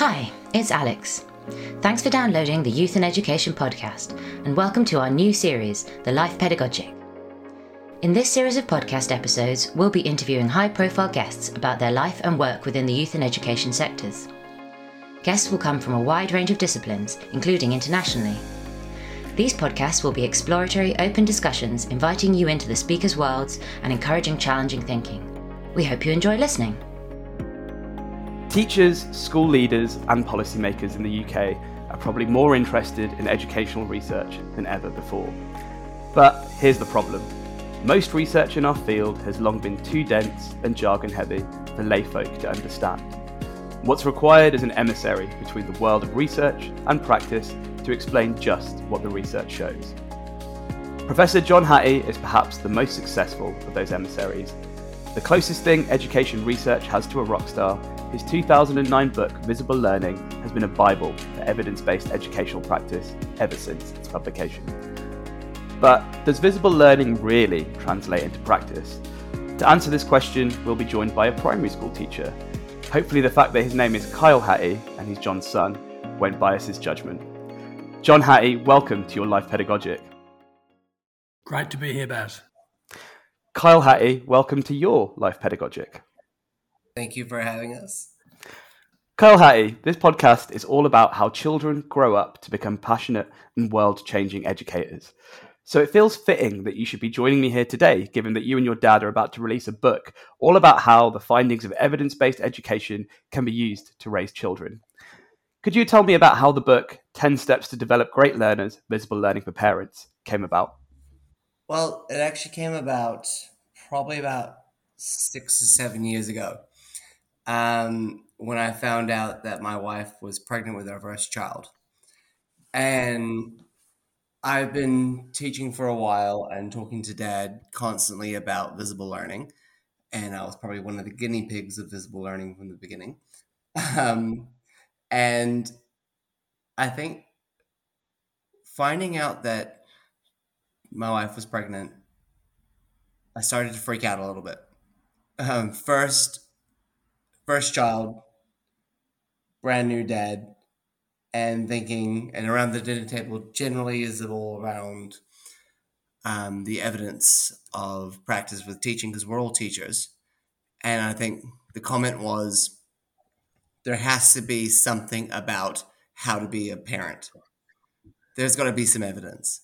Hi, it's Alex. Thanks for downloading the Youth and Education podcast, and welcome to our new series, The Life Pedagogic. In this series of podcast episodes, we'll be interviewing high profile guests about their life and work within the youth and education sectors. Guests will come from a wide range of disciplines, including internationally. These podcasts will be exploratory, open discussions inviting you into the speakers' worlds and encouraging challenging thinking. We hope you enjoy listening. Teachers, school leaders, and policymakers in the UK are probably more interested in educational research than ever before. But here's the problem most research in our field has long been too dense and jargon heavy for layfolk to understand. What's required is an emissary between the world of research and practice to explain just what the research shows. Professor John Hattie is perhaps the most successful of those emissaries. The closest thing education research has to a rock star, his 2009 book Visible Learning has been a bible for evidence based educational practice ever since its publication. But does visible learning really translate into practice? To answer this question, we'll be joined by a primary school teacher. Hopefully, the fact that his name is Kyle Hattie and he's John's son won't bias his judgment. John Hattie, welcome to your Life Pedagogic. Great to be here, Baz. Kyle Hattie, welcome to your Life Pedagogic. Thank you for having us. Kyle Hattie, this podcast is all about how children grow up to become passionate and world changing educators. So it feels fitting that you should be joining me here today, given that you and your dad are about to release a book all about how the findings of evidence based education can be used to raise children. Could you tell me about how the book, 10 Steps to Develop Great Learners Visible Learning for Parents, came about? Well, it actually came about probably about six or seven years ago um, when I found out that my wife was pregnant with our first child. And I've been teaching for a while and talking to dad constantly about visible learning. And I was probably one of the guinea pigs of visible learning from the beginning. Um, and I think finding out that my wife was pregnant, I started to freak out a little bit. Um, first, first child, brand new dad, and thinking, and around the dinner table generally is it all around um, the evidence of practice with teaching because we're all teachers. And I think the comment was there has to be something about how to be a parent. There's got to be some evidence.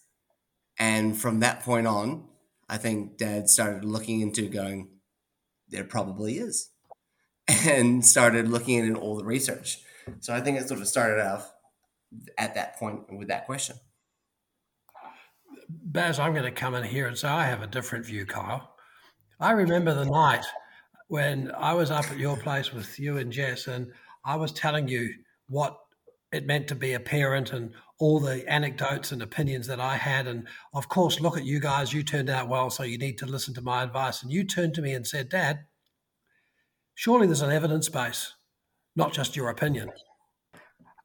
And from that point on, I think dad started looking into going, there probably is, and started looking into all the research. So I think it sort of started off at that point with that question. Baz, I'm going to come in here and say I have a different view, Kyle. I remember the night when I was up at your place with you and Jess, and I was telling you what it meant to be a parent and all the anecdotes and opinions that I had. And of course, look at you guys, you turned out well, so you need to listen to my advice. And you turned to me and said, Dad, surely there's an evidence base, not just your opinion.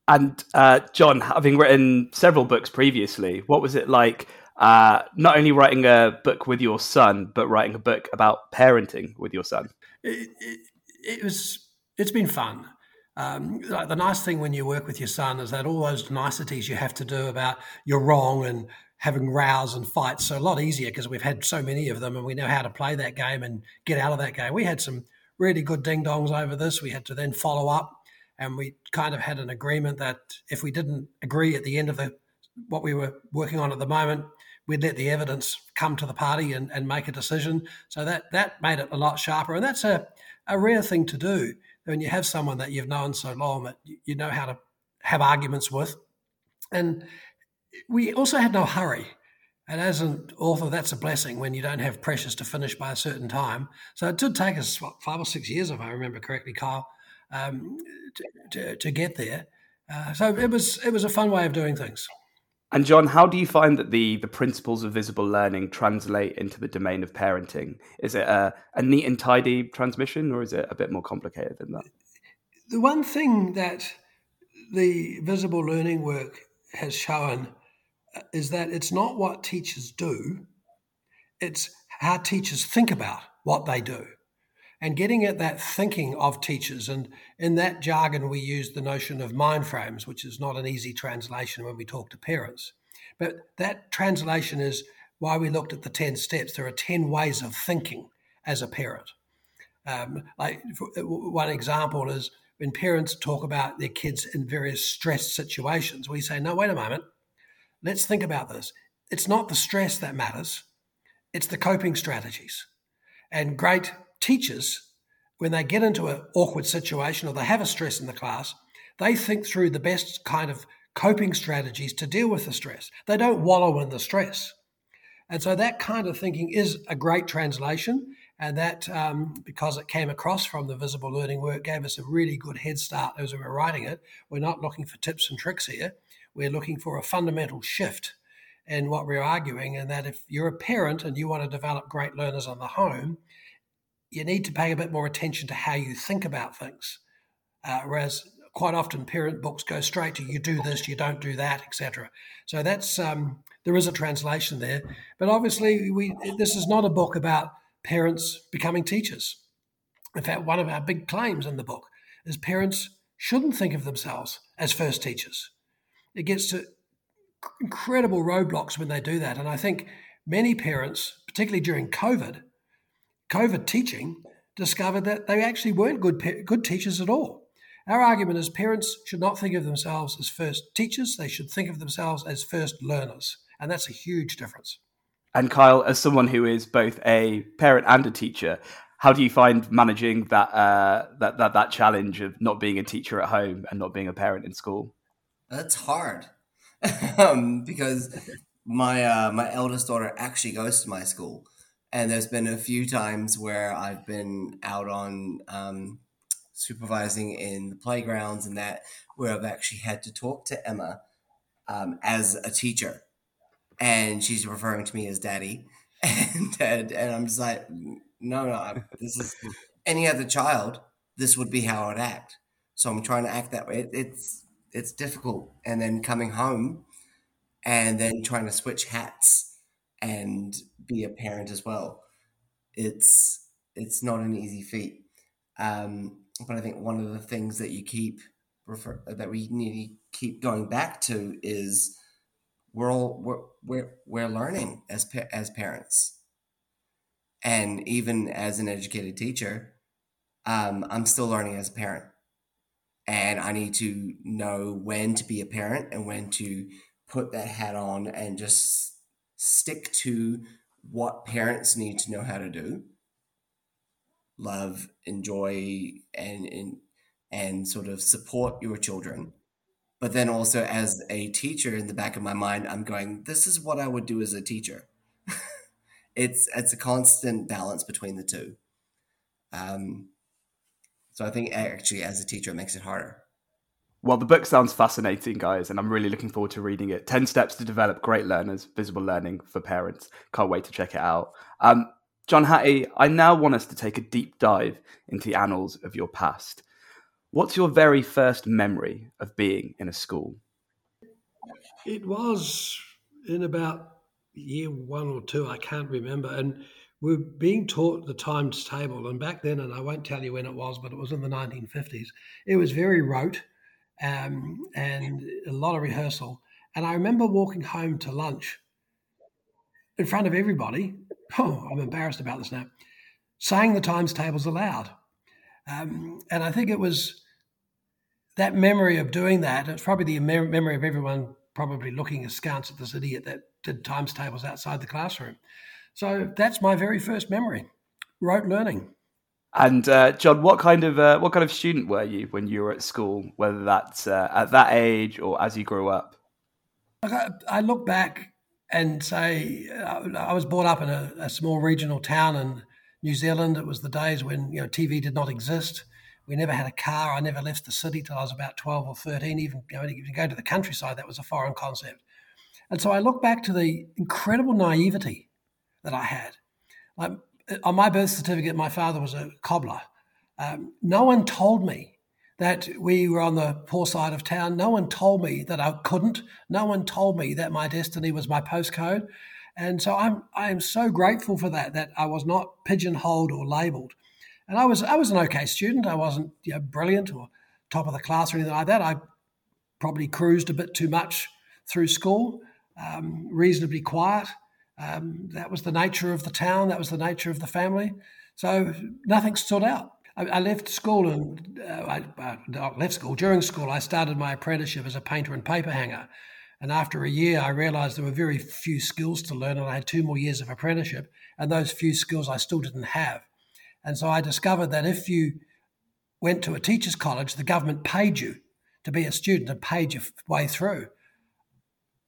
And uh, John, having written several books previously, what was it like uh, not only writing a book with your son, but writing a book about parenting with your son? It, it, it was. It's been fun. Um, the nice thing when you work with your son is that all those niceties you have to do about you're wrong and having rows and fights are a lot easier because we've had so many of them and we know how to play that game and get out of that game. We had some really good ding dongs over this. We had to then follow up and we kind of had an agreement that if we didn't agree at the end of the what we were working on at the moment, we'd let the evidence come to the party and, and make a decision. So that that made it a lot sharper, and that's a, a rare thing to do when you have someone that you've known so long that you know how to have arguments with. And we also had no hurry. And as an author, that's a blessing when you don't have pressures to finish by a certain time. So it did take us what, five or six years, if I remember correctly, Kyle, um, to, to, to, get there. Uh, so it was it was a fun way of doing things. And John, how do you find that the the principles of visible learning translate into the domain of parenting? Is it a, a neat and tidy transmission, or is it a bit more complicated than that? The one thing that the visible learning work has shown uh, is that it's not what teachers do; it's how teachers think about what they do. And getting at that thinking of teachers. And in that jargon, we use the notion of mind frames, which is not an easy translation when we talk to parents. But that translation is why we looked at the 10 steps. There are 10 ways of thinking as a parent. Um, like one example is when parents talk about their kids in various stress situations, we say, no, wait a moment, let's think about this. It's not the stress that matters, it's the coping strategies. And great teachers, when they get into an awkward situation or they have a stress in the class, they think through the best kind of coping strategies to deal with the stress. They don't wallow in the stress. And so that kind of thinking is a great translation. And that, um, because it came across from the visible learning work, gave us a really good head start as we were writing it. We're not looking for tips and tricks here. We're looking for a fundamental shift in what we're arguing. And that if you're a parent and you want to develop great learners on the home, you need to pay a bit more attention to how you think about things. Uh, whereas quite often parent books go straight to you do this, you don't do that, etc. So that's um, there is a translation there, but obviously we this is not a book about parents becoming teachers. In fact, one of our big claims in the book is parents shouldn't think of themselves as first teachers. It gets to incredible roadblocks when they do that. And I think many parents, particularly during COVID, COVID teaching, discovered that they actually weren't good, good teachers at all. Our argument is parents should not think of themselves as first teachers, they should think of themselves as first learners. And that's a huge difference. And Kyle, as someone who is both a parent and a teacher, how do you find managing that uh, that, that that challenge of not being a teacher at home and not being a parent in school? That's hard um, because my uh, my eldest daughter actually goes to my school, and there's been a few times where I've been out on um, supervising in the playgrounds and that where I've actually had to talk to Emma um, as a teacher and she's referring to me as daddy, and and, and I'm just like, no, no, this is any other child. This would be how I'd act. So I'm trying to act that way. It, it's it's difficult, and then coming home, and then trying to switch hats and be a parent as well. It's it's not an easy feat. Um, but I think one of the things that you keep refer that we need to keep going back to is we're all we're we're, we're learning as as parents and even as an educated teacher um, i'm still learning as a parent and i need to know when to be a parent and when to put that hat on and just stick to what parents need to know how to do. Love enjoy and and, and sort of support your children. But then also as a teacher in the back of my mind i'm going this is what i would do as a teacher. It's it's a constant balance between the two. Um, so i think actually as a teacher it makes it harder well, the book sounds fascinating, guys, and I'm really looking forward to reading it. 10 Steps to Develop Great Learners, Visible Learning for Parents. Can't wait to check it out. Um, John Hattie, I now want us to take a deep dive into the annals of your past. What's your very first memory of being in a school? It was in about year one or two, I can't remember. And we are being taught the times table. And back then, and I won't tell you when it was, but it was in the 1950s, it was very rote um, and a lot of rehearsal. And I remember walking home to lunch in front of everybody. Oh, I'm embarrassed about this now. Saying the times tables aloud. Um, and I think it was that memory of doing that. It's probably the memory of everyone probably looking askance at this idiot that did times tables outside the classroom. So that's my very first memory, rote learning. And uh, John, what kind of uh, what kind of student were you when you were at school? Whether that's uh, at that age or as you grew up. I look back and say uh, I was brought up in a, a small regional town in New Zealand. It was the days when you know TV did not exist. We never had a car. I never left the city till I was about 12 or 13. Even you know, even go to the countryside, that was a foreign concept. And so I look back to the incredible naivety that I had. Like, on my birth certificate, my father was a cobbler. Um, no one told me that we were on the poor side of town. No one told me that I couldn't. No one told me that my destiny was my postcode. And so I'm I am so grateful for that, that I was not pigeonholed or labeled. And I was I was an okay student. I wasn't you know, brilliant or top of the class or anything like that. I probably cruised a bit too much through school, um, reasonably quiet. Um, that was the nature of the town. That was the nature of the family. So nothing stood out. I, I left school and uh, I, I left school. During school, I started my apprenticeship as a painter and paper hanger. And after a year, I realized there were very few skills to learn, and I had two more years of apprenticeship. And those few skills I still didn't have. And so I discovered that if you went to a teacher's college, the government paid you to be a student and paid your way through.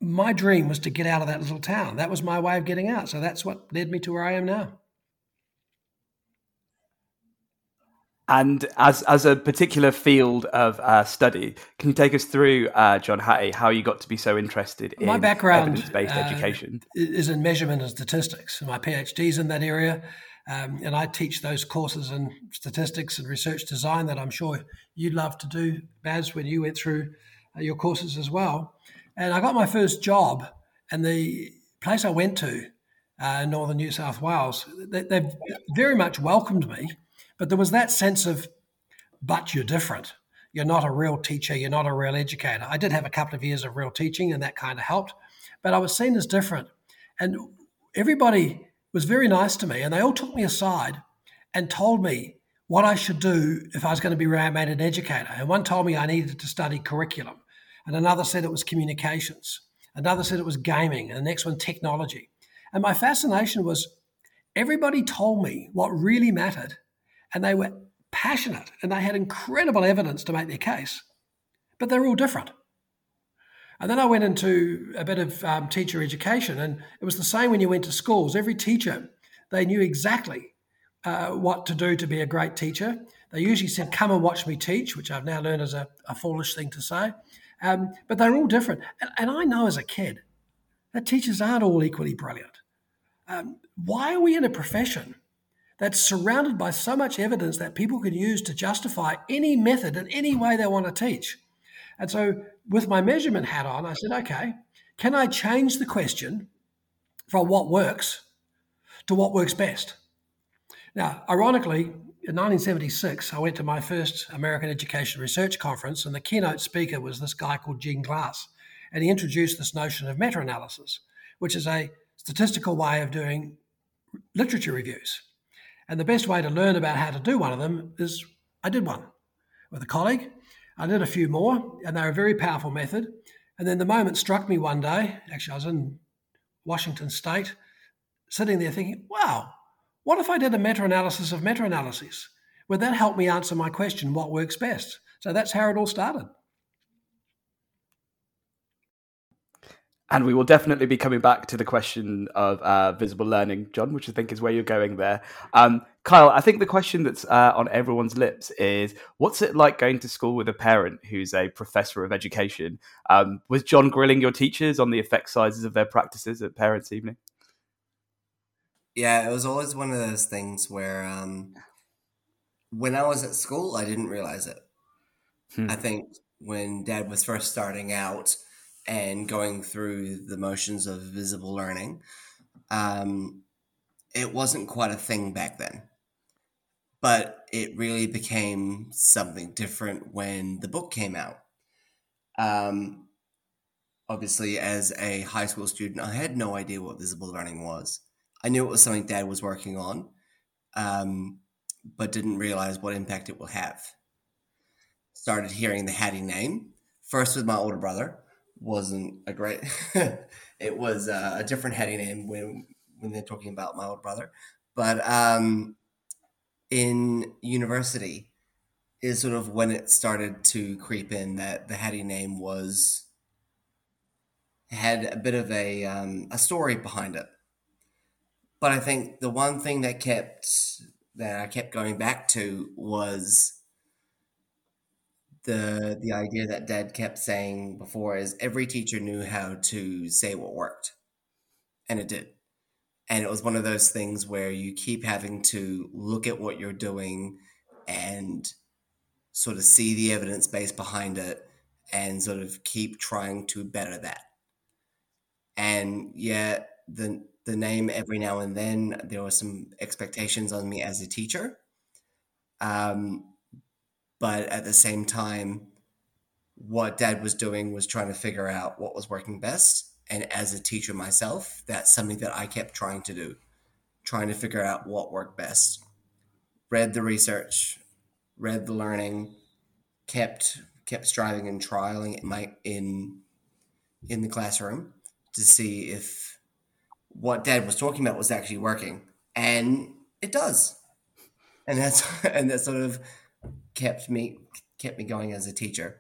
My dream was to get out of that little town. That was my way of getting out. So that's what led me to where I am now. And as as a particular field of uh, study, can you take us through, uh, John Hattie, how you got to be so interested in my background evidence-based uh, education? Is in measurement and statistics. My PhD is in that area. Um, and I teach those courses in statistics and research design that I'm sure you'd love to do, Baz, when you went through uh, your courses as well. And I got my first job, and the place I went to uh, northern New South Wales, they, they very much welcomed me, but there was that sense of, but you're different. You're not a real teacher. You're not a real educator. I did have a couple of years of real teaching, and that kind of helped, but I was seen as different. And everybody was very nice to me, and they all took me aside and told me what I should do if I was going to be made an educator. And one told me I needed to study curriculum, and another said it was communications, another said it was gaming, and the next one technology. And my fascination was everybody told me what really mattered, and they were passionate and they had incredible evidence to make their case, but they're all different. And then I went into a bit of um, teacher education, and it was the same when you went to schools. Every teacher, they knew exactly uh, what to do to be a great teacher. They usually said, Come and watch me teach, which I've now learned is a, a foolish thing to say. Um, but they're all different. And, and, I know as a kid that teachers aren't all equally brilliant. Um, why are we in a profession that's surrounded by so much evidence that people can use to justify any method in any way they want to teach? And so, with my measurement hat on, I said, okay, can I change the question from what works to what works best? Now, ironically, in 1976, I went to my first American Education Research Conference, and the keynote speaker was this guy called Gene Glass. And he introduced this notion of meta analysis, which is a statistical way of doing literature reviews. And the best way to learn about how to do one of them is I did one with a colleague. I did a few more, and they're a very powerful method. And then the moment struck me one day. Actually, I was in Washington State, sitting there thinking, wow, what if I did a meta analysis of meta analyses? Would that help me answer my question, what works best? So that's how it all started. And we will definitely be coming back to the question of uh, visible learning, John, which I think is where you're going there. Um, Kyle, I think the question that's uh, on everyone's lips is what's it like going to school with a parent who's a professor of education? Um, was John grilling your teachers on the effect sizes of their practices at Parents' Evening? Yeah, it was always one of those things where um, when I was at school, I didn't realize it. Hmm. I think when dad was first starting out, and going through the motions of visible learning, um, it wasn't quite a thing back then. But it really became something different when the book came out. Um, obviously, as a high school student, I had no idea what visible learning was. I knew it was something dad was working on, um, but didn't realize what impact it will have. Started hearing the Hattie name, first with my older brother, wasn't a great. it was uh, a different Hattie name when when they're talking about my older brother, but um, in university is sort of when it started to creep in that the Hattie name was had a bit of a um, a story behind it. But I think the one thing that kept that I kept going back to was the the idea that dad kept saying before is every teacher knew how to say what worked and it did. And it was one of those things where you keep having to look at what you're doing and sort of see the evidence base behind it and sort of keep trying to better that. And yeah the the name every now and then there were some expectations on me as a teacher Um, but at the same time, what dad was doing was trying to figure out what was working best. And as a teacher myself, that's something that I kept trying to do, trying to figure out what worked best. Read the research, read the learning, kept kept striving and trialing in my in in the classroom to see if what dad was talking about was actually working. And it does. And that's and that sort of kept me kept me going as a teacher.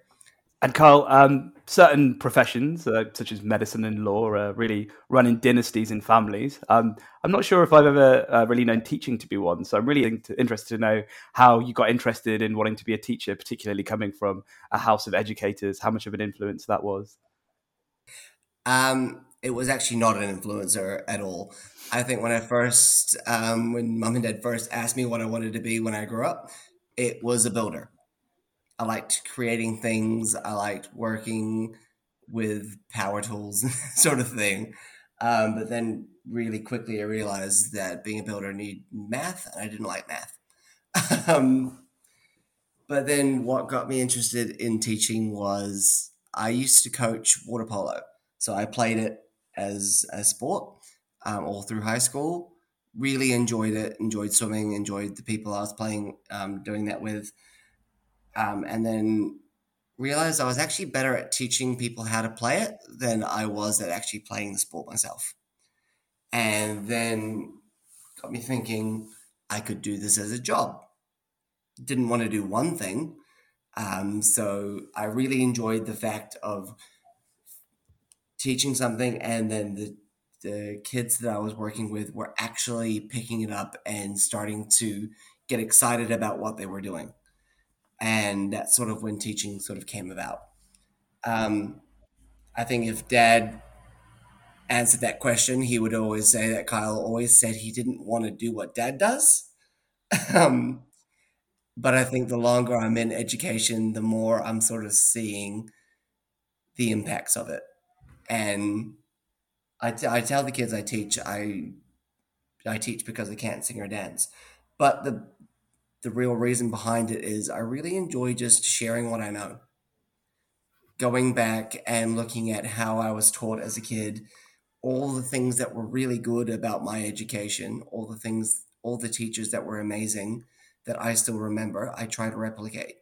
And Kyle, um, certain professions uh, such as medicine and law are really running dynasties in families. Um, I'm not sure if I've ever uh, really known teaching to be one, so I'm really in- interested to know how you got interested in wanting to be a teacher, particularly coming from a house of educators. How much of an influence that was? Um, it was actually not an influencer at all. I think when I first, um, when mom and dad first asked me what I wanted to be when I grew up, it was a builder. I liked creating things. I liked working with power tools, sort of thing. Um, but then really quickly I realized that being a builder needed math, and I didn't like math. um, but then what got me interested in teaching was I used to coach water polo. So I played it as a sport um, all through high school. Really enjoyed it, enjoyed swimming, enjoyed the people I was playing, um, doing that with um, and then realized I was actually better at teaching people how to play it than I was at actually playing the sport myself. And then got me thinking I could do this as a job. Didn't want to do one thing. Um, so I really enjoyed the fact of teaching something and then the the kids that I was working with were actually picking it up and starting to get excited about what they were doing and that's sort of when teaching sort of came about. Um, I think if Dad answered that question, he would always say that Kyle always said he didn't want to do what Dad does. um, but I think the longer I'm in education, the more I'm sort of seeing the impacts of it. And I, t- I tell the kids I teach, I I teach because I can't sing or dance. But the the real reason behind it is I really enjoy just sharing what I know. Going back and looking at how I was taught as a kid, all the things that were really good about my education, all the things, all the teachers that were amazing that I still remember, I try to replicate.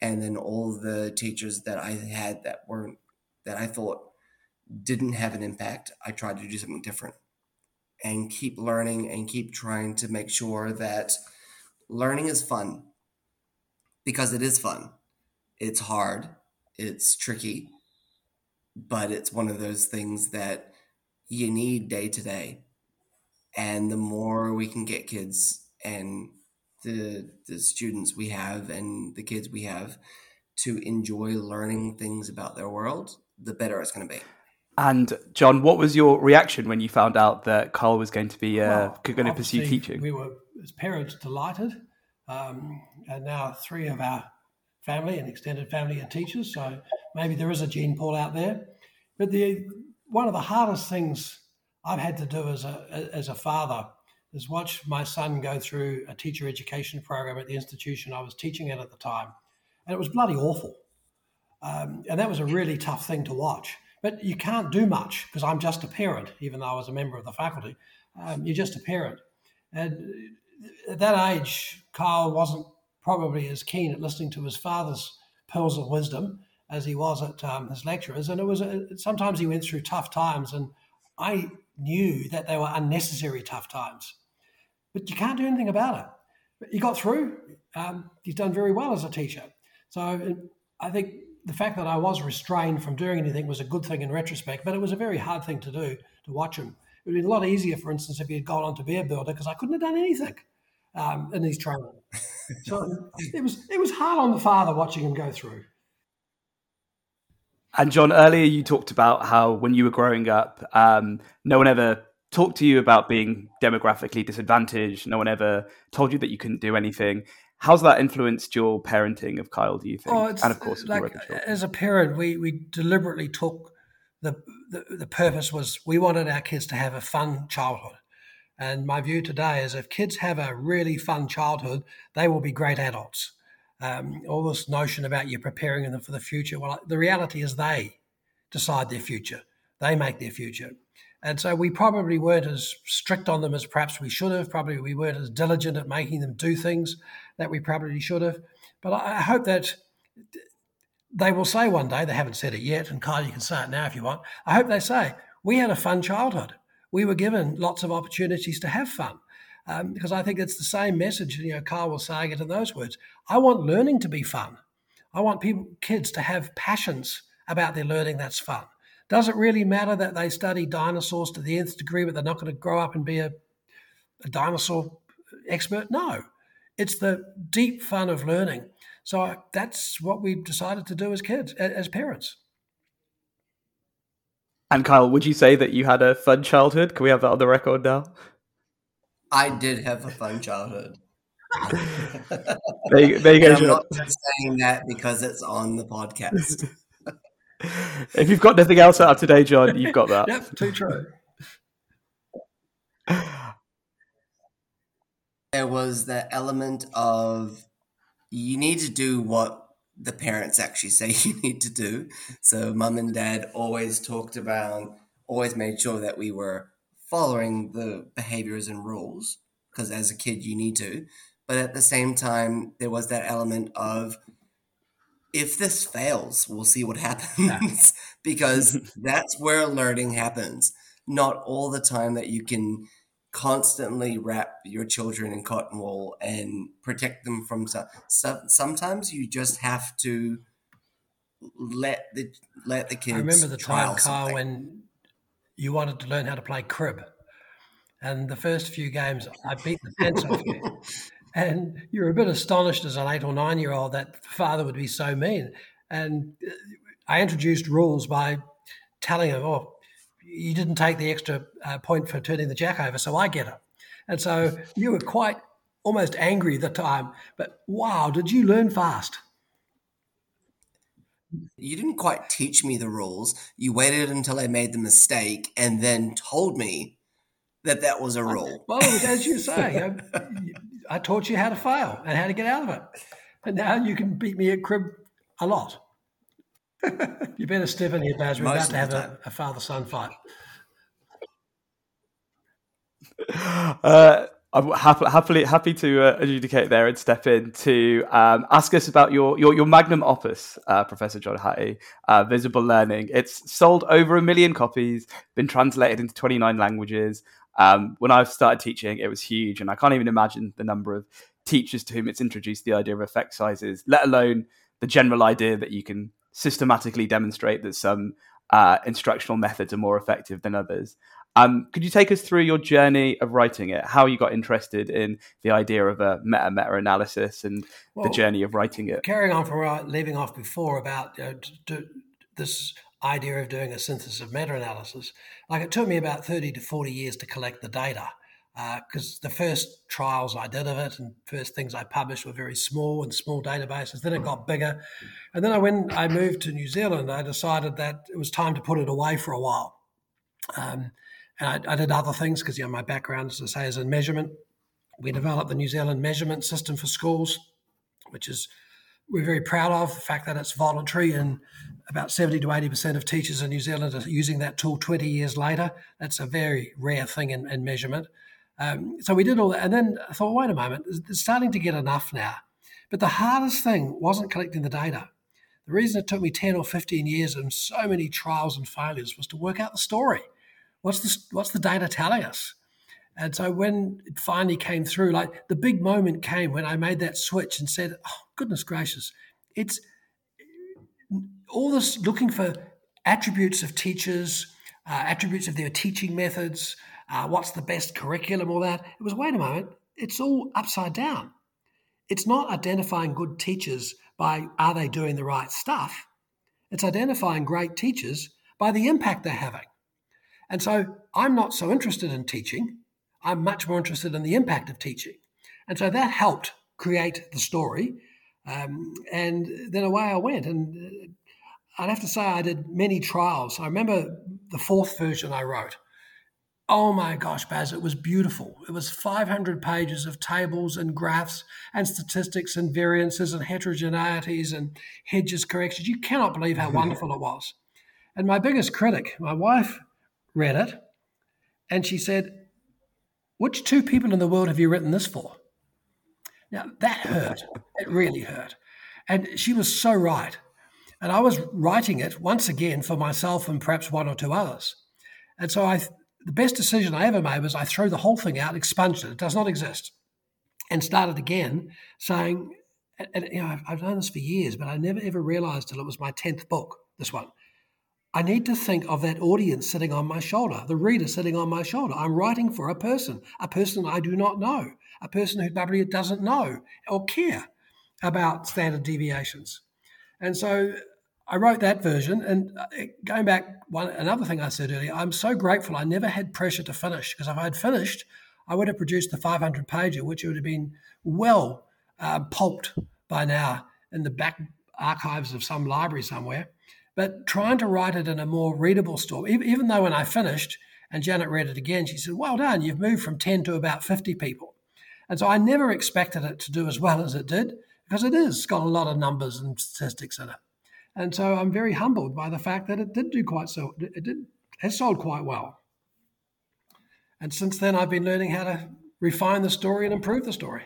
And then all the teachers that I had that weren't, that I thought didn't have an impact, I tried to do something different and keep learning and keep trying to make sure that learning is fun because it is fun. It's hard, it's tricky, but it's one of those things that you need day to day. And the more we can get kids and the the students we have and the kids we have to enjoy learning things about their world, the better it's going to be. And John, what was your reaction when you found out that Kyle was going to be uh, Well, going to pursue teaching? We were, as parents, delighted. Um, and now three of our family and extended family are teachers, so maybe there is a gene pool out there. But the one of the hardest things I've had to do as a as a father is watch my son go through a teacher education program at the institution I was teaching at at the time, and it was bloody awful. Um, and that was a really tough thing to watch. But you can't do much because I'm just a parent, even though I was a member of the faculty. Um, you're just a parent. And at that age, Kyle wasn't probably as keen at listening to his father's pearls of wisdom as he was at um, his lecturers. And it was a, sometimes he went through tough times, and I knew that they were unnecessary tough times. But you can't do anything about it. But he got through. Um, he's done very well as a teacher. So I think the fact that I was restrained from doing anything was a good thing in retrospect, but it was a very hard thing to do to watch him. It would be a lot easier, for instance, if he had gone on to be a builder because I couldn't have done anything um, in his training. so it was it was hard on the father watching him go through. And John, earlier you talked about how when you were growing up, um, no one ever talked to you about being demographically disadvantaged. No one ever told you that you couldn't do anything. How's that influenced your parenting of Kyle? Do you think? Oh, and of course, like were the children. as a parent, we we deliberately took the, the the purpose was we wanted our kids to have a fun childhood, And my view today is if kids have a really fun childhood, they will be great adults. Um, all this notion about you preparing them for the future, well, the reality is they decide their future, they make their future. And so we probably weren't as strict on them as perhaps we should have. Probably we weren't as diligent at making them do things that we probably should have. But I hope that they will say one day, they haven't said it yet, and Kyle, you can say it now if you want. I hope they say, we had a fun childhood. We were given lots of opportunities to have fun. Um, because I think it's the same message, you know, Kyle was saying it in those words. I want learning to be fun. I want people, kids to have passions about their learning that's fun. Does it really matter that they study dinosaurs to the nth degree, but they're not going to grow up and be a, a dinosaur expert? No. It's the deep fun of learning. So that's what we decided to do as kids, as parents. And Kyle, would you say that you had a fun childhood? Can we have that on the record now? I did have a fun childhood. there, you, there you go. I'm not just saying that because it's on the podcast. If you've got nothing else out of today, John, you've got that. yep, too true. There was the element of you need to do what the parents actually say you need to do. So, mum and dad always talked about, always made sure that we were following the behaviors and rules because as a kid, you need to. But at the same time, there was that element of if this fails, we'll see what happens because that's where learning happens. Not all the time that you can constantly wrap your children in cotton wool and protect them from some. Sometimes you just have to let the let the kids. I remember the time, Kyle, when you wanted to learn how to play crib, and the first few games I beat the pants off you. And you're a bit astonished as an eight or nine year old that the father would be so mean. And uh, I introduced rules by telling him, oh, you didn't take the extra uh, point for turning the jack over, so I get it. And so you were quite almost angry at the time, but wow, did you learn fast? You didn't quite teach me the rules. You waited until I made the mistake and then told me that that was a rule. Well, as you say, I, I, taught you how to fail and how to get out of it. And now you can beat me at crib a lot. you better step in here, Baz. We're Most about to have a, a father son fight. Uh, I'm happy, happily happy to uh, adjudicate there and step in to um, ask us about your your, your magnum opus, uh, Professor John Hattie, uh, Visible Learning. It's sold over a million copies, been translated into 29 languages. Um, when I started teaching, it was huge, and I can't even imagine the number of teachers to whom it's introduced the idea of effect sizes, let alone the general idea that you can systematically demonstrate that some uh, instructional methods are more effective than others. Um, could you take us through your journey of writing it? How you got interested in the idea of a meta meta analysis and well, the journey of writing it? Carrying on from leaving off before about uh, this idea of doing a synthesis of meta analysis. Like it took me about 30 to 40 years to collect the data because uh, the first trials I did of it and first things I published were very small and small databases. Then it got bigger. And then I, when I moved to New Zealand, I decided that it was time to put it away for a while. Um, and I, I, did other things because you know my background, as I say, is in measurement. We developed the New Zealand measurement system for schools, which is we're very proud of the fact that it's voluntary and about 70 to 80% of teachers in New Zealand are using that tool 20 years later. That's a very rare thing in, in measurement. Um, so we did all that. And then I thought, wait a moment, it's starting to get enough now. But the hardest thing wasn't collecting the data. The reason it took me 10 or 15 years and so many trials and failures was to work out the story. What's the, what's the data telling us? And so when it finally came through, like the big moment came when I made that switch and said, oh, goodness gracious, it's all this looking for attributes of teachers, uh, attributes of their teaching methods, uh, what's the best curriculum, all that. It was, wait a moment, it's all upside down. It's not identifying good teachers by are they doing the right stuff? It's identifying great teachers by the impact they're having. And so I'm not so interested in teaching. I'm much more interested in the impact of teaching. And so that helped create the story. Um, and then away I went. And uh, I'd have to say I did many trials. I remember the fourth version I wrote. Oh my gosh, Baz, it was beautiful. It was 500 pages of tables and graphs and statistics and variances and heterogeneities and hedges corrections. You cannot believe how wonderful it was. And my biggest critic, my wife, read it and she said, Which two people in the world have you written this for? Now, that hurt. It really hurt. And she was so right. And I was writing it once again for myself and perhaps one or two others. And so I the best decision I ever made was I threw the whole thing out, expunged it. It does not exist, and started again, saying, and, you know, I've, I've done this for years, but I never ever realized till it was my tenth book. This one, I need to think of that audience sitting on my shoulder, the reader sitting on my shoulder. I'm writing for a person, a person I do not know, a person who probably doesn't know or care about standard deviations. And so I wrote that version. And uh, going back, one another thing I said earlier, I'm so grateful I never had pressure to finish because if I had finished, I would have produced the 500 pager, which would have been well uh, pulped by now in the back archives of some library somewhere. But trying to write it in a more readable story, even though when I finished and Janet read it again, she said, Well done, you've moved from 10 to about 50 people. And so I never expected it to do as well as it did because it is got a lot of numbers and statistics in it. And so I'm very humbled by the fact that it did do quite so. It did has sold quite well. And since then, I've been learning how to refine the story and improve the story.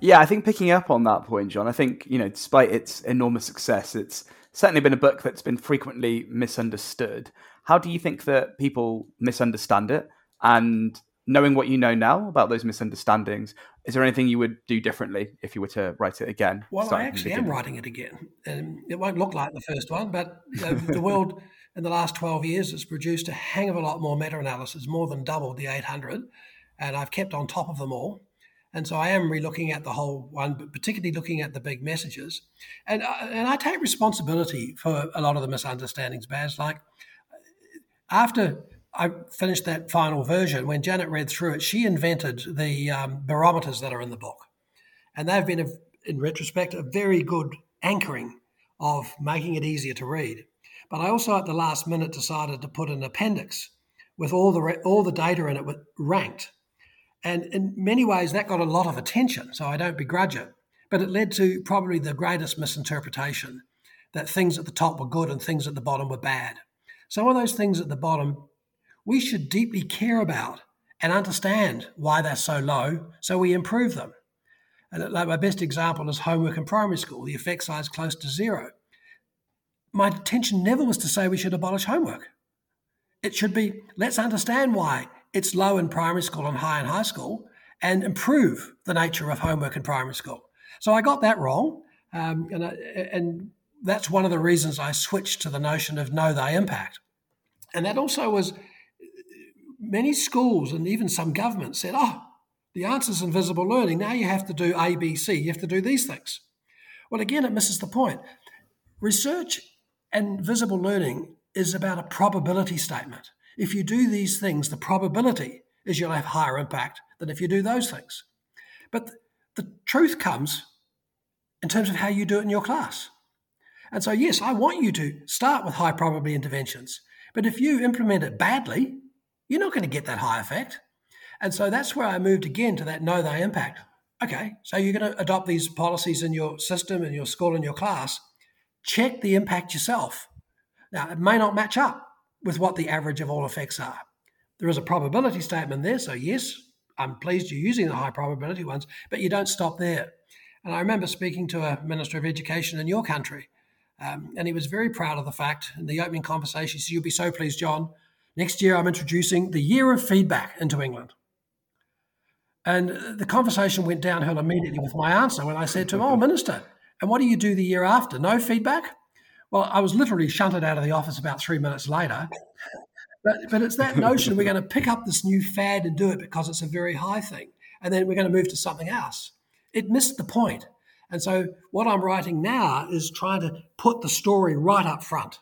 Yeah, I think picking up on that point, John, I think, you know, despite its enormous success, it's certainly been a book that's been frequently misunderstood. How do you think that people misunderstand it? And knowing what you know now about those misunderstandings, is there anything you would do differently if you were to write it again? Well, I actually am writing it again. and it won't look like the first one, but uh, the world in the last 12 years has produced a hang of a lot more meta analysis, more than doubled the 800. And I've kept on top of them all. And so I am relooking at the whole one, but particularly looking at the big messages. And, uh, and I take responsibility for a lot of the misunderstandings, Baz. Like after I finished that final version. When Janet read through it, she invented the um, barometers that are in the book. And they've been, a, in retrospect, a very good anchoring of making it easier to read. But I also, at the last minute, decided to put an appendix with all the, all the data in it ranked. And in many ways, that got a lot of attention, so I don't begrudge it. But it led to probably the greatest misinterpretation that things at the top were good and things at the bottom were bad. Some of those things at the bottom we should deeply care about and understand why they're so low so we improve them. And like my best example is homework in primary school, the effect size close to zero. My intention never was to say we should abolish homework. It should be let's understand why it's low in primary school and high in high school and improve the nature of homework in primary school. So I got that wrong. Um, and, I, and that's one of the reasons I switched to the notion of know thy impact. And that also was many schools and even some governments said, oh, the answer is invisible learning. Now you have to do A, B, C. You have to do these things. Well, again, it misses the point. Research and visible learning is about a probability statement. If you do these things, the probability is you'll have higher impact than if you do those things. But the truth comes in terms of how you do it in your class. And so, yes, I want you to start with high probability interventions. But if you implement it badly, you're not going to get that high effect. And so that's where I moved again to that know thy impact. Okay, so you're going to adopt these policies in your system, in your school, in your class. Check the impact yourself. Now, it may not match up with what the average of all effects are. There is a probability statement there. So, yes, I'm pleased you're using the high probability ones, but you don't stop there. And I remember speaking to a Minister of Education in your country, um, and he was very proud of the fact in the opening conversation, he said, You'll be so pleased, John. Next year, I'm introducing the year of feedback into England. And the conversation went downhill immediately with my answer when I said to him, Oh, Minister, and what do you do the year after? No feedback? Well, I was literally shunted out of the office about three minutes later. But, but it's that notion we're going to pick up this new fad and do it because it's a very high thing. And then we're going to move to something else. It missed the point. And so what I'm writing now is trying to put the story right up front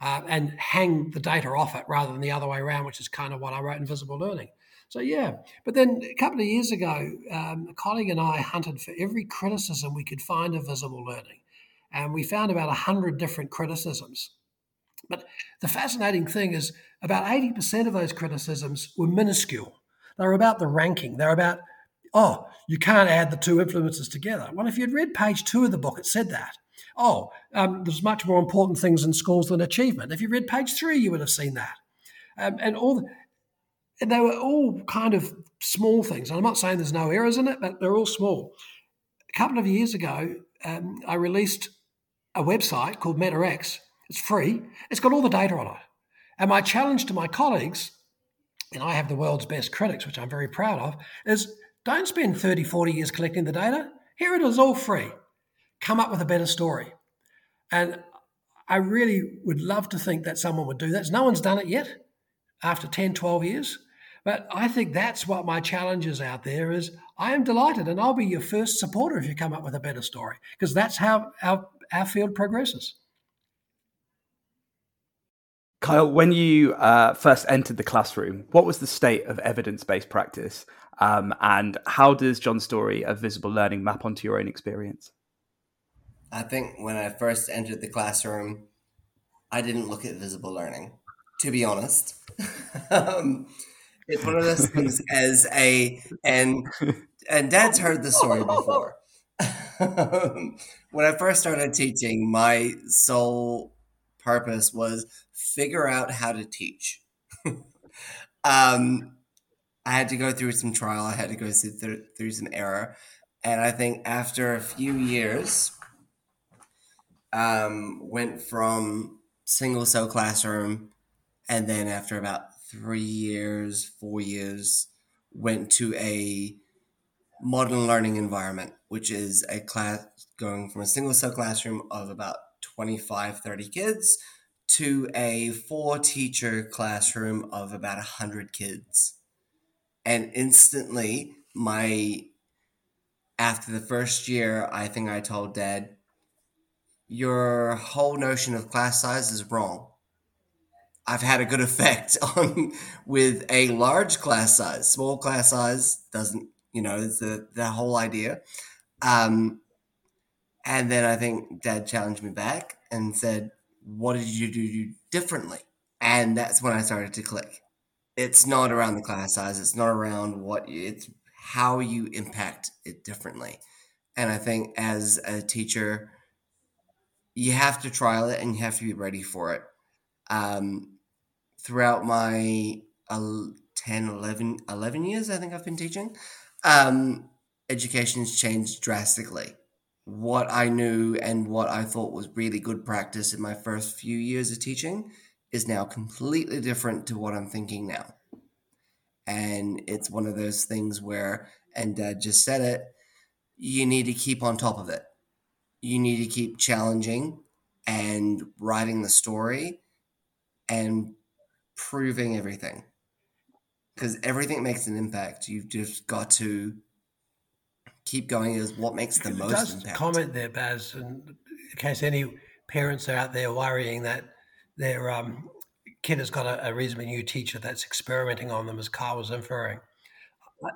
uh, and hang the data off it rather than the other way around, which is kind of what I wrote in Visible Learning. So yeah, but then a couple of years ago, um, a colleague and I hunted for every criticism we could find of visible learning, and we found about a hundred different criticisms. But the fascinating thing is about 80% of those criticisms were minuscule. They were about the ranking. They're about, oh, you can't add the two influences together. Well, if you'd read page two of the book, it said that. Oh, um, there's much more important things in schools than achievement. If you read page three, you would have seen that. Um, and all, the, and they were all kind of small things. I'm not saying there's no errors in it, but they're all small. A couple of years ago, um, I released a website called MetaX. It's free. It's got all the data on it. And my challenge to my colleagues, and I have the world's best critics, which I'm very proud of, is don't spend 30, 40 years collecting the data. Here it is all free. Come up with a better story. And I really would love to think that someone would do that. No one's done it yet after 10, 12 years. But I think that's what my challenge is out there is I am delighted and I'll be your first supporter if you come up with a better story because that's how our, our field progresses. Kyle, when you uh, first entered the classroom, what was the state of evidence based practice? Um, and how does John's story of visible learning map onto your own experience? I think when I first entered the classroom, I didn't look at visible learning, to be honest. um, it's one of those things as a and and Dad's heard the story before. when I first started teaching, my sole purpose was figure out how to teach. um, I had to go through some trial. I had to go through, through some error, and I think after a few years, um, went from single cell classroom, and then after about three years, four years, went to a modern learning environment, which is a class going from a single cell classroom of about 25, 30 kids to a four teacher classroom of about 100 kids. And instantly, my after the first year, I think I told dad, your whole notion of class size is wrong. I've had a good effect on with a large class size. Small class size doesn't, you know, the the whole idea. Um, and then I think Dad challenged me back and said, "What did you do differently?" And that's when I started to click. It's not around the class size. It's not around what it's how you impact it differently. And I think as a teacher, you have to trial it and you have to be ready for it um, throughout my uh, 10, 11, 11 years, I think I've been teaching, um, education's changed drastically. What I knew and what I thought was really good practice in my first few years of teaching is now completely different to what I'm thinking now. And it's one of those things where, and Dad just said it, you need to keep on top of it. You need to keep challenging and writing the story and proving everything because everything makes an impact. You've just got to keep going is what makes the most just impact. Comment there, Baz, in case any parents are out there worrying that their um, kid has got a, a, reasonably new teacher that's experimenting on them, as Kyle was inferring.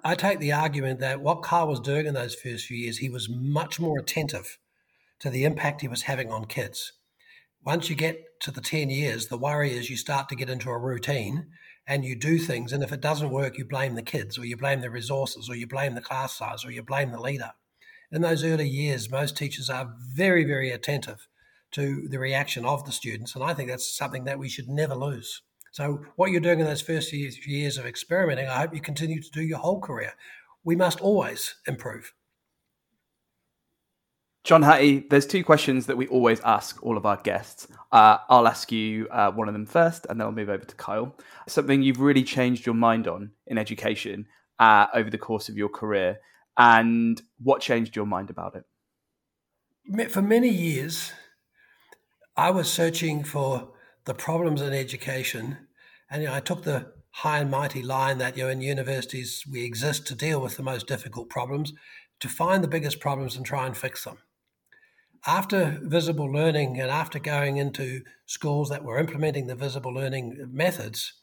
I, I take the argument that what Kyle was doing in those first few years, he was much more attentive to the impact he was having on kids. Once you get to the 10 years, the worry is you start to get into a routine and you do things. And if it doesn't work, you blame the kids or you blame the resources or you blame the class size or you blame the leader. In those early years, most teachers are very, very attentive to the reaction of the students. And I think that's something that we should never lose. So, what you're doing in those first years of experimenting, I hope you continue to do your whole career. We must always improve. John Hattie, there's two questions that we always ask all of our guests. Uh, I'll ask you uh, one of them first, and then I'll move over to Kyle. Something you've really changed your mind on in education uh, over the course of your career, and what changed your mind about it? For many years, I was searching for the problems in education, and you know, I took the high and mighty line that you know, in universities we exist to deal with the most difficult problems, to find the biggest problems and try and fix them after visible learning and after going into schools that were implementing the visible learning methods,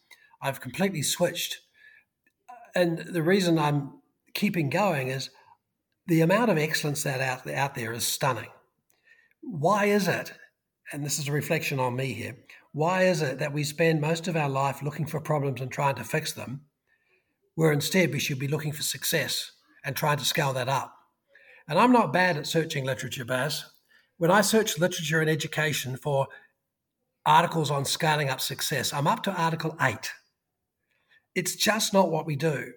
I've completely switched. And the reason I'm keeping going is the amount of excellence that out, out there is stunning. Why is it? And this is a reflection on me here. why is it that we spend most of our life looking for problems and trying to fix them, where instead we should be looking for success and trying to scale that up? And I'm not bad at searching literature, Baz. When I search literature and education for articles on scaling up success, I'm up to Article 8. It's just not what we do.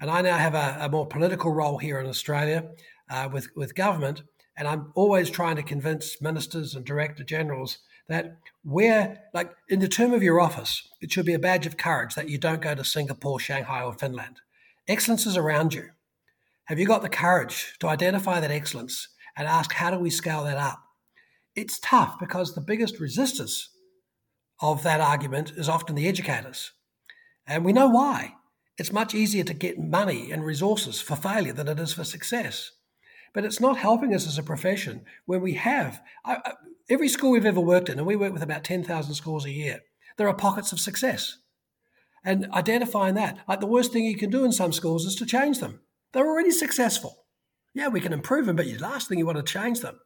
And I now have a, a more political role here in Australia uh, with, with government, and I'm always trying to convince ministers and director generals that where, like in the term of your office, it should be a badge of courage that you don't go to Singapore, Shanghai, or Finland. Excellence is around you. Have you got the courage to identify that excellence and ask, how do we scale that up? It's tough because the biggest resistors of that argument is often the educators. And we know why. It's much easier to get money and resources for failure than it is for success. But it's not helping us as a profession when we have. I, every school we've ever worked in, and we work with about 10,000 schools a year, there are pockets of success. And identifying that, like the worst thing you can do in some schools is to change them. They're already successful. Yeah, we can improve them, but the last thing you want to change them.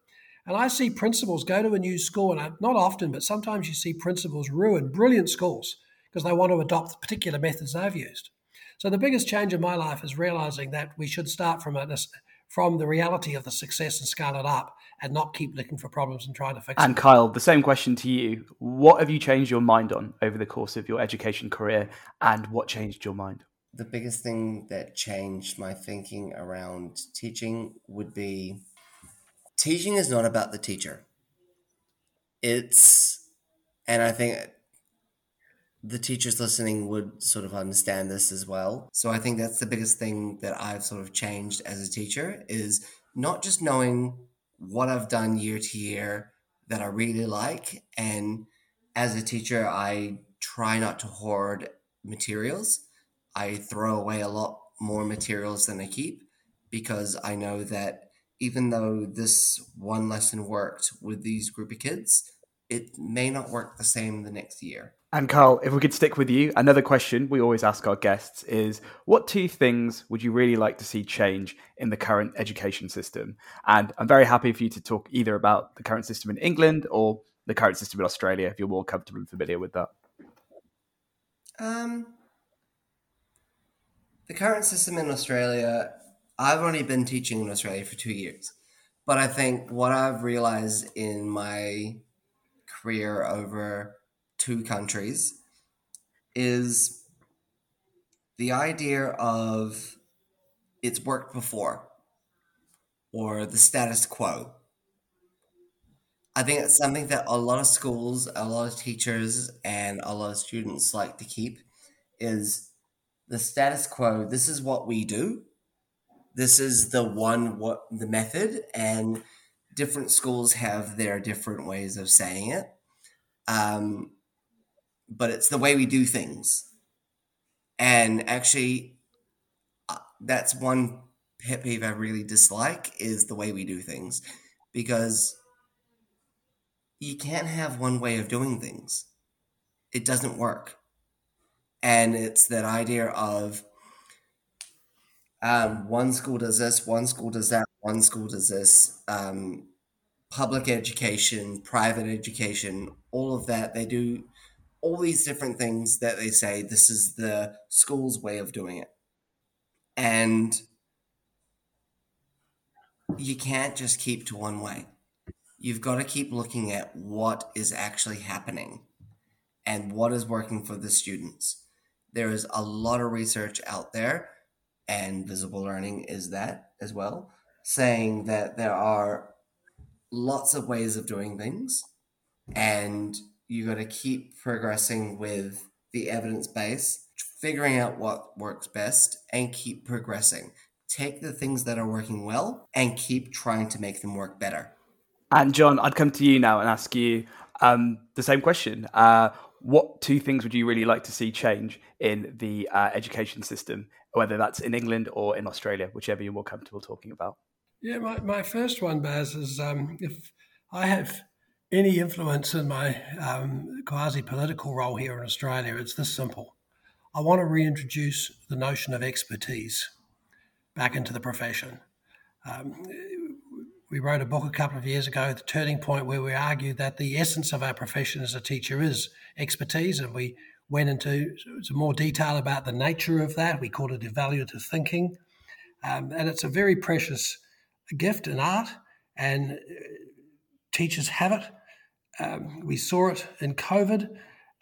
And I see principals go to a new school, and I, not often, but sometimes you see principals ruin brilliant schools because they want to adopt particular methods they've used. So the biggest change in my life is realizing that we should start from a, from the reality of the success and scale it up and not keep looking for problems and trying to fix and them. Kyle, the same question to you. What have you changed your mind on over the course of your education career and what changed your mind? The biggest thing that changed my thinking around teaching would be teaching is not about the teacher. It's, and I think the teachers listening would sort of understand this as well. So I think that's the biggest thing that I've sort of changed as a teacher is not just knowing what I've done year to year that I really like. And as a teacher, I try not to hoard materials. I throw away a lot more materials than I keep because I know that even though this one lesson worked with these group of kids, it may not work the same the next year. And Kyle, if we could stick with you, another question we always ask our guests is what two things would you really like to see change in the current education system? And I'm very happy for you to talk either about the current system in England or the current system in Australia if you're more comfortable and familiar with that. Um, the current system in Australia, I've only been teaching in Australia for two years. But I think what I've realized in my career over two countries is the idea of it's worked before or the status quo. I think it's something that a lot of schools, a lot of teachers, and a lot of students like to keep is the status quo. This is what we do. This is the one what the method, and different schools have their different ways of saying it. Um, but it's the way we do things. And actually, uh, that's one pet peeve I really dislike is the way we do things because you can't have one way of doing things. It doesn't work. And it's that idea of um, one school does this, one school does that, one school does this. Um, public education, private education, all of that, they do all these different things that they say this is the school's way of doing it. And you can't just keep to one way. You've got to keep looking at what is actually happening and what is working for the students. There is a lot of research out there, and visible learning is that as well, saying that there are lots of ways of doing things, and you got to keep progressing with the evidence base, figuring out what works best, and keep progressing. Take the things that are working well and keep trying to make them work better. And John, I'd come to you now and ask you um, the same question. Uh, what two things would you really like to see change in the uh, education system, whether that's in England or in Australia, whichever you're more comfortable talking about? Yeah, my, my first one, Baz, is um, if I have any influence in my um, quasi political role here in Australia, it's this simple. I want to reintroduce the notion of expertise back into the profession. Um, we wrote a book a couple of years ago, The Turning Point, where we argued that the essence of our profession as a teacher is expertise. And we went into some more detail about the nature of that. We called it evaluative thinking. Um, and it's a very precious gift in art, and uh, teachers have it. Um, we saw it in COVID.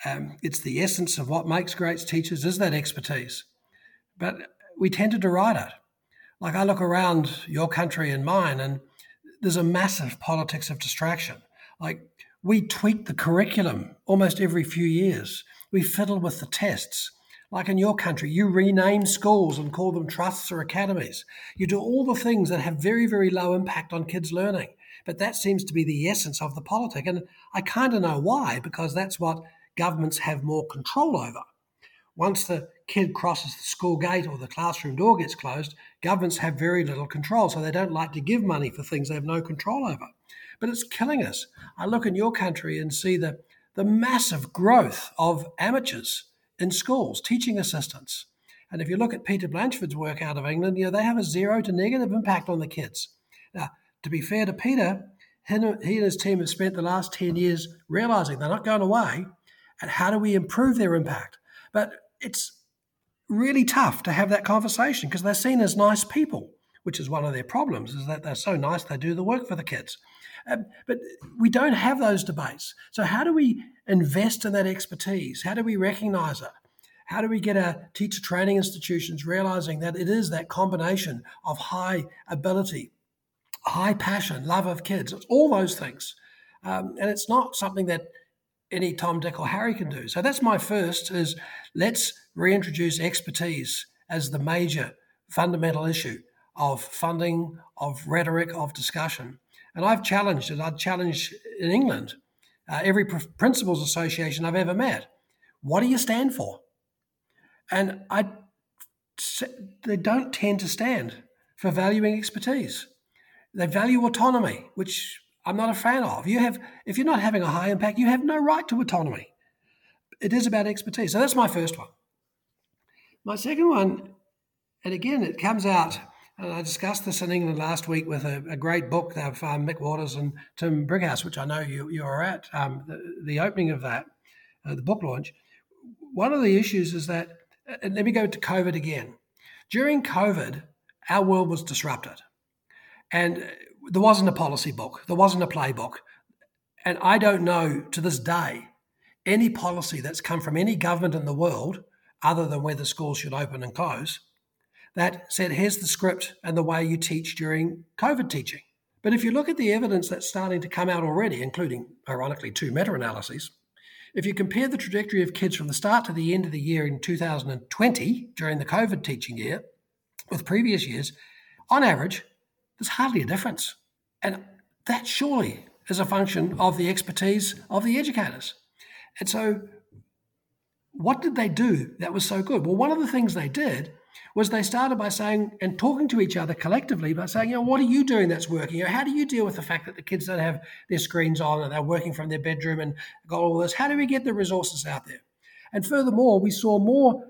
Um, it's the essence of what makes great teachers is that expertise. But we tend to deride it. Like I look around your country and mine, and there's a massive politics of distraction. Like we tweak the curriculum almost every few years. We fiddle with the tests. Like in your country, you rename schools and call them trusts or academies. You do all the things that have very, very low impact on kids' learning. But that seems to be the essence of the politic. And I kind of know why, because that's what governments have more control over. Once the kid crosses the school gate or the classroom door gets closed, governments have very little control. So they don't like to give money for things they have no control over. But it's killing us. I look in your country and see the, the massive growth of amateurs in schools, teaching assistants. And if you look at Peter Blatchford's work out of England, you know, they have a zero to negative impact on the kids. Now, to be fair to Peter, he and his team have spent the last 10 years realizing they're not going away and how do we improve their impact? But it's really tough to have that conversation because they're seen as nice people, which is one of their problems, is that they're so nice they do the work for the kids. Um, but we don't have those debates. So, how do we invest in that expertise? How do we recognize it? How do we get our teacher training institutions realizing that it is that combination of high ability, high passion, love of kids, all those things. Um, and it's not something that any Tom, Dick, or Harry can do. So that's my first is let's reintroduce expertise as the major fundamental issue of funding, of rhetoric, of discussion. And I've challenged it. I've challenged in England uh, every principals association I've ever met. What do you stand for? And I, they don't tend to stand for valuing expertise. They value autonomy, which I'm not a fan of. You have, if you're not having a high impact, you have no right to autonomy. It is about expertise. So that's my first one. My second one, and again, it comes out, and I discussed this in England last week with a, a great book of um, Mick Waters and Tim Brighouse, which I know you, you are at, um, the, the, opening of that, uh, the book launch. One of the issues is that, and let me go to COVID again. During COVID, our world was disrupted. And there wasn't a policy book, there wasn't a playbook. And I don't know to this day any policy that's come from any government in the world, other than whether schools should open and close, that said, here's the script and the way you teach during COVID teaching. But if you look at the evidence that's starting to come out already, including, ironically, two meta analyses, if you compare the trajectory of kids from the start to the end of the year in 2020, during the COVID teaching year, with previous years, on average, there's hardly a difference. And that surely is a function of the expertise of the educators. And so, what did they do that was so good? Well, one of the things they did was they started by saying and talking to each other collectively by saying, you know, what are you doing that's working? You know, how do you deal with the fact that the kids don't have their screens on and they're working from their bedroom and got all this? How do we get the resources out there? And furthermore, we saw more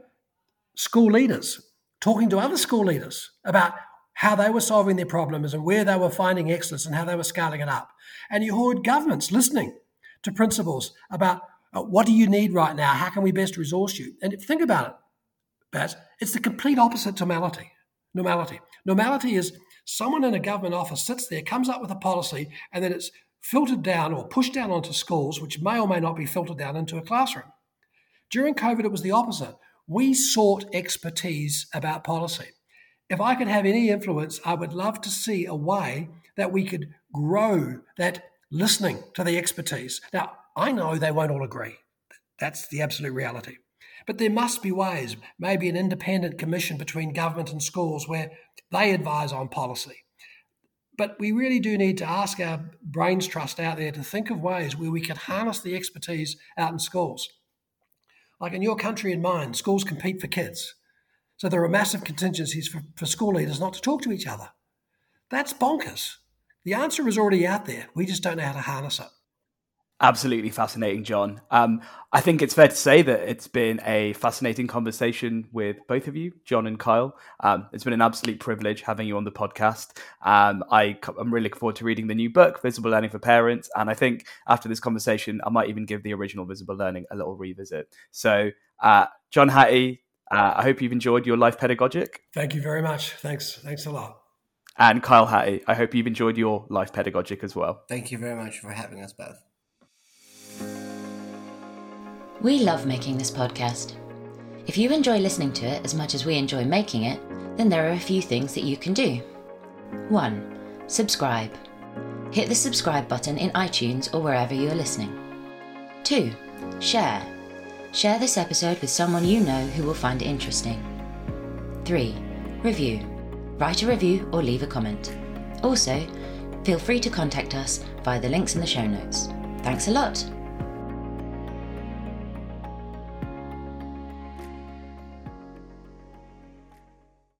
school leaders talking to other school leaders about how they were solving their problems and where they were finding excellence and how they were scaling it up. And you heard governments listening to principals about uh, what do you need right now? How can we best resource you? And think about it, Baz, it's the complete opposite to normality. Normality. Normality is someone in a government office sits there, comes up with a policy, and then it's filtered down or pushed down onto schools, which may or may not be filtered down into a classroom. During COVID, it was the opposite. We sought expertise about policy if I could have any influence, I would love to see a way that we could grow that listening to the expertise. Now, I know they won't all agree. That's the absolute reality. But there must be ways, maybe an independent commission between government and schools where they advise on policy. But we really do need to ask our brains trust out there to think of ways where we can harness the expertise out in schools. Like in your country and mine, schools compete for kids. So there are massive contingencies for, for school leaders not to talk to each other. That's bonkers. The answer is already out there. We just don't know how to harness it. Absolutely fascinating, John. Um, I think it's fair to say that it's been a fascinating conversation with both of you, John and Kyle. Um, it's been an absolute privilege having you on the podcast. Um, I, am really looking forward to reading the new book, Visible Learning for Parents. And I think after this conversation, I might even give the original Visible Learning a little revisit. So, uh, John Hattie, uh, I hope you've enjoyed your life pedagogic. Thank you very much. Thanks. Thanks a lot. And Kyle Hattie, I hope you've enjoyed your life pedagogic as well. Thank you very much for having us both. We love making this podcast. If you enjoy listening to it as much as we enjoy making it, then there are a few things that you can do. 1. Subscribe. Hit the subscribe button in iTunes or wherever you are listening. 2. Share. Share this episode with someone you know who will find it interesting. 3. Review. Write a review or leave a comment. Also, feel free to contact us via the links in the show notes. Thanks a lot!